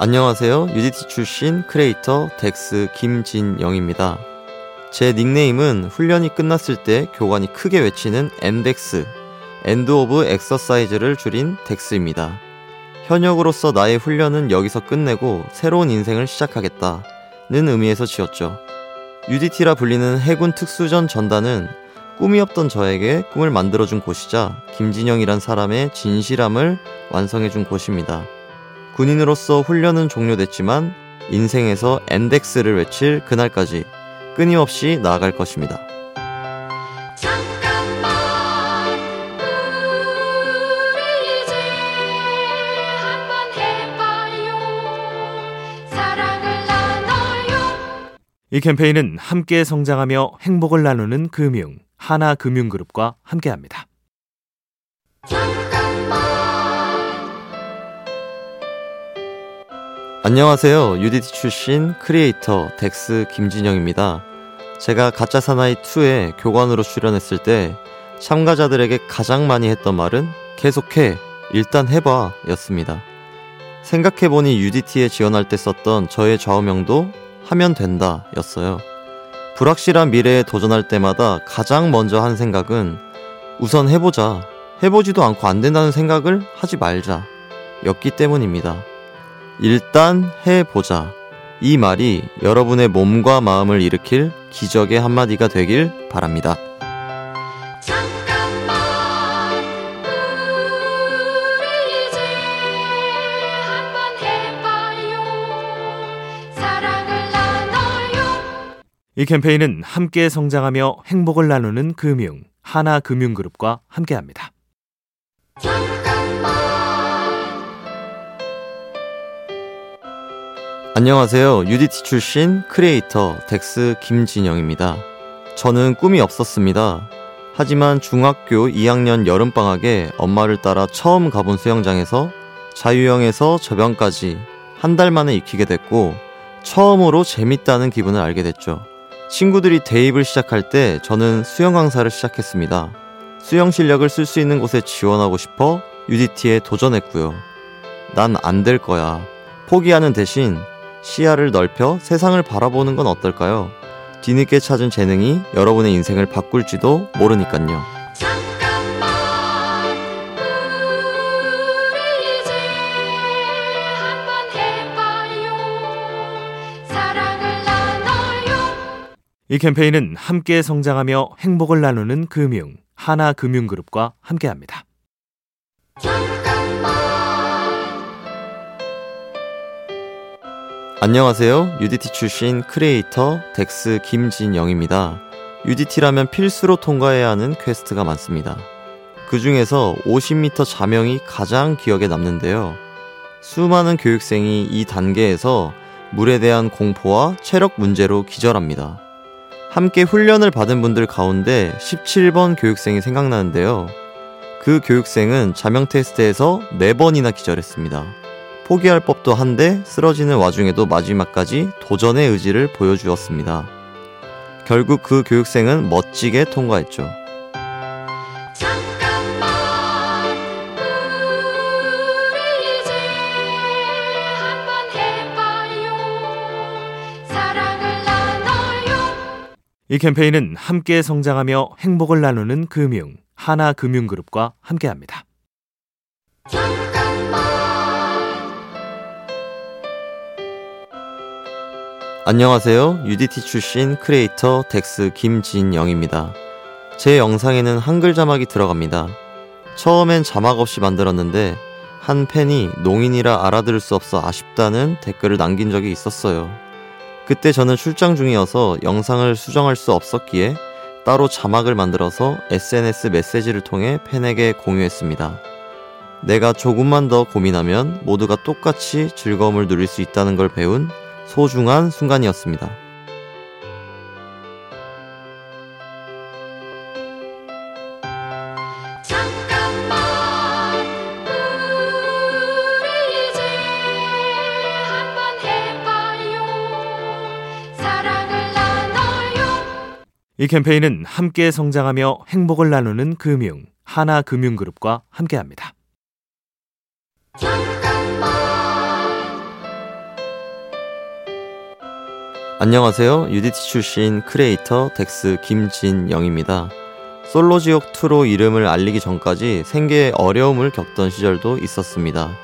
안녕하세요. UDT 출신 크리에이터 덱스 김진영입니다. 제 닉네임은 훈련이 끝났을 때 교관이 크게 외치는 ENDEX, end of exercise를 줄인 덱스입니다. 현역으로서 나의 훈련은 여기서 끝내고 새로운 인생을 시작하겠다는 의미에서 지었죠. UDT라 불리는 해군 특수전 전단은 꿈이 없던 저에게 꿈을 만들어준 곳이자 김진영이란 사람의 진실함을 완성해준 곳입니다. 군인으로서 훈련은 종료됐지만 인생에서 엔덱스를 외칠 그날까지 끊임없이 나아갈 것입니다. 이 캠페인은 함께 성장하며 행복을 나누는 금융 하나금융그룹과 함께합니다. 안녕하세요. UDT 출신 크리에이터 덱스 김진영입니다. 제가 가짜 사나이 2에 교관으로 출연했을 때 참가자들에게 가장 많이 했던 말은 계속해, 일단 해봐 였습니다. 생각해보니 UDT에 지원할 때 썼던 저의 좌우명도 하면 된다 였어요. 불확실한 미래에 도전할 때마다 가장 먼저 한 생각은 우선 해보자. 해보지도 않고 안 된다는 생각을 하지 말자. 였기 때문입니다. 일단 해보자. 이 말이 여러분의 몸과 마음을 일으킬 기적의 한마디가 되길 바랍니다. 이 캠페인은 함께 성장하며 행복을 나누는 금융 하나금융그룹과 함께합니다. 안녕하세요. UDT 출신 크리에이터 덱스 김진영입니다. 저는 꿈이 없었습니다. 하지만 중학교 2학년 여름방학에 엄마를 따라 처음 가본 수영장에서 자유형에서 접영까지 한 달 만에 익히게 됐고 처음으로 재밌다는 기분을 알게 됐죠. 친구들이 대입을 시작할 때 저는 수영 강사를 시작했습니다. 수영 실력을 쓸 수 있는 곳에 지원하고 싶어 UDT에 도전했고요. 난 안 될 거야. 포기하는 대신 시야를 넓혀 세상을 바라보는 건 어떨까요? 뒤늦게 찾은 재능이 여러분의 인생을 바꿀지도 모르니깐요. 이 캠페인은 함께 성장하며 행복을 나누는 금융 하나금융그룹과 함께합니다. 안녕하세요. UDT 출신 크리에이터 덱스 김진영입니다. UDT라면 필수로 통과해야 하는 퀘스트가 많습니다. 그 중에서 50m 잠영이 가장 기억에 남는데요. 수많은 교육생이 이 단계에서 물에 대한 공포와 체력 문제로 기절합니다. 함께 훈련을 받은 분들 가운데 17번 교육생이 생각나는데요. 그 교육생은 잠영 테스트에서 4번이나 기절했습니다. 포기할 법도 한데 쓰러지는 와중에도 마지막까지 도전의 의지를 보여주었습니다. 결국 그 교육생은 멋지게 통과했죠. 이 캠페인은 함께 성장하며 행복을 나누는 금융 하나금융그룹과 함께합니다. 안녕하세요. UDT 출신 크리에이터 덱스 김진영입니다. 제 영상에는 한글 자막이 들어갑니다. 처음엔 자막 없이 만들었는데 한 팬이 농인이라 알아들을 수 없어 아쉽다는 댓글을 남긴 적이 있었어요. 그때 저는 출장 중이어서 영상을 수정할 수 없었기에 따로 자막을 만들어서 SNS 메시지를 통해 팬에게 공유했습니다. 내가 조금만 더 고민하면 모두가 똑같이 즐거움을 누릴 수 있다는 걸 배운 소중한 순간이었습니다. 이 캠페인은 함께 성장하며 행복을 나누는 금융 하나금융그룹과 함께합니다. 안녕하세요. UDT 출신 크리에이터 덱스 김진영입니다. 솔로 지옥 2로 이름을 알리기 전까지 생계에 어려움을 겪던 시절도 있었습니다.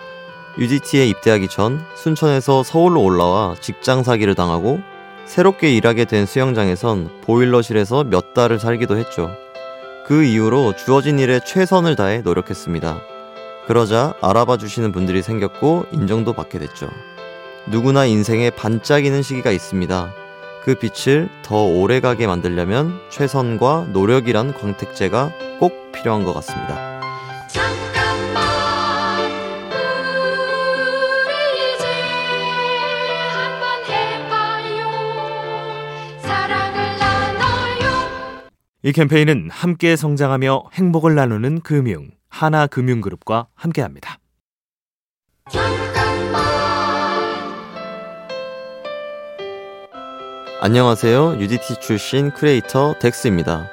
UDT에 입대하기 전 순천에서 서울로 올라와 직장 사기를 당하고 새롭게 일하게 된 수영장에선 보일러실에서 몇 달을 살기도 했죠. 그 이후로 주어진 일에 최선을 다해 노력했습니다. 그러자 알아봐 주시는 분들이 생겼고 인정도 받게 됐죠. 누구나 인생에 반짝이는 시기가 있습니다. 그 빛을 더 오래 가게 만들려면 최선과 노력이란 광택제가 꼭 필요한 것 같습니다. 잠깐만 우리 이제 한번 해봐요 사랑을 나눠요 이 캠페인은 함께 성장하며 행복을 나누는 금융 하나금융그룹과 함께합니다. 안녕하세요. UDT 출신 크리에이터 덱스입니다.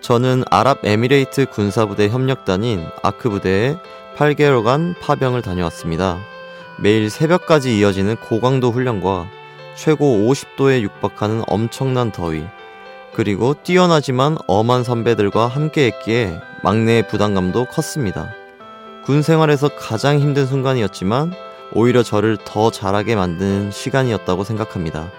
저는 아랍에미레이트 군사부대 협력단인 아크 부대에 8개월간 파병을 다녀왔습니다. 매일 새벽까지 이어지는 고강도 훈련과 최고 50도에 육박하는 엄청난 더위, 그리고 뛰어나지만 엄한 선배들과 함께 했기에 막내의 부담감도 컸습니다. 군 생활에서 가장 힘든 순간이었지만 오히려 저를 더 잘하게 만드는 시간이었다고 생각합니다.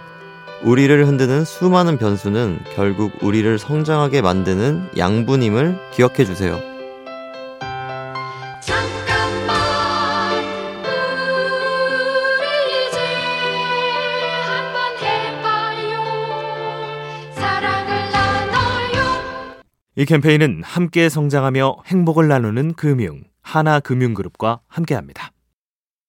우리를 흔드는 수많은 변수는 결국 우리를 성장하게 만드는 양분임을 기억해 주세요. 잠깐만 우리 이제 한번 해봐요 사랑을 나눠요 이 캠페인은 함께 성장하며 행복을 나누는 금융 하나금융그룹과 함께합니다.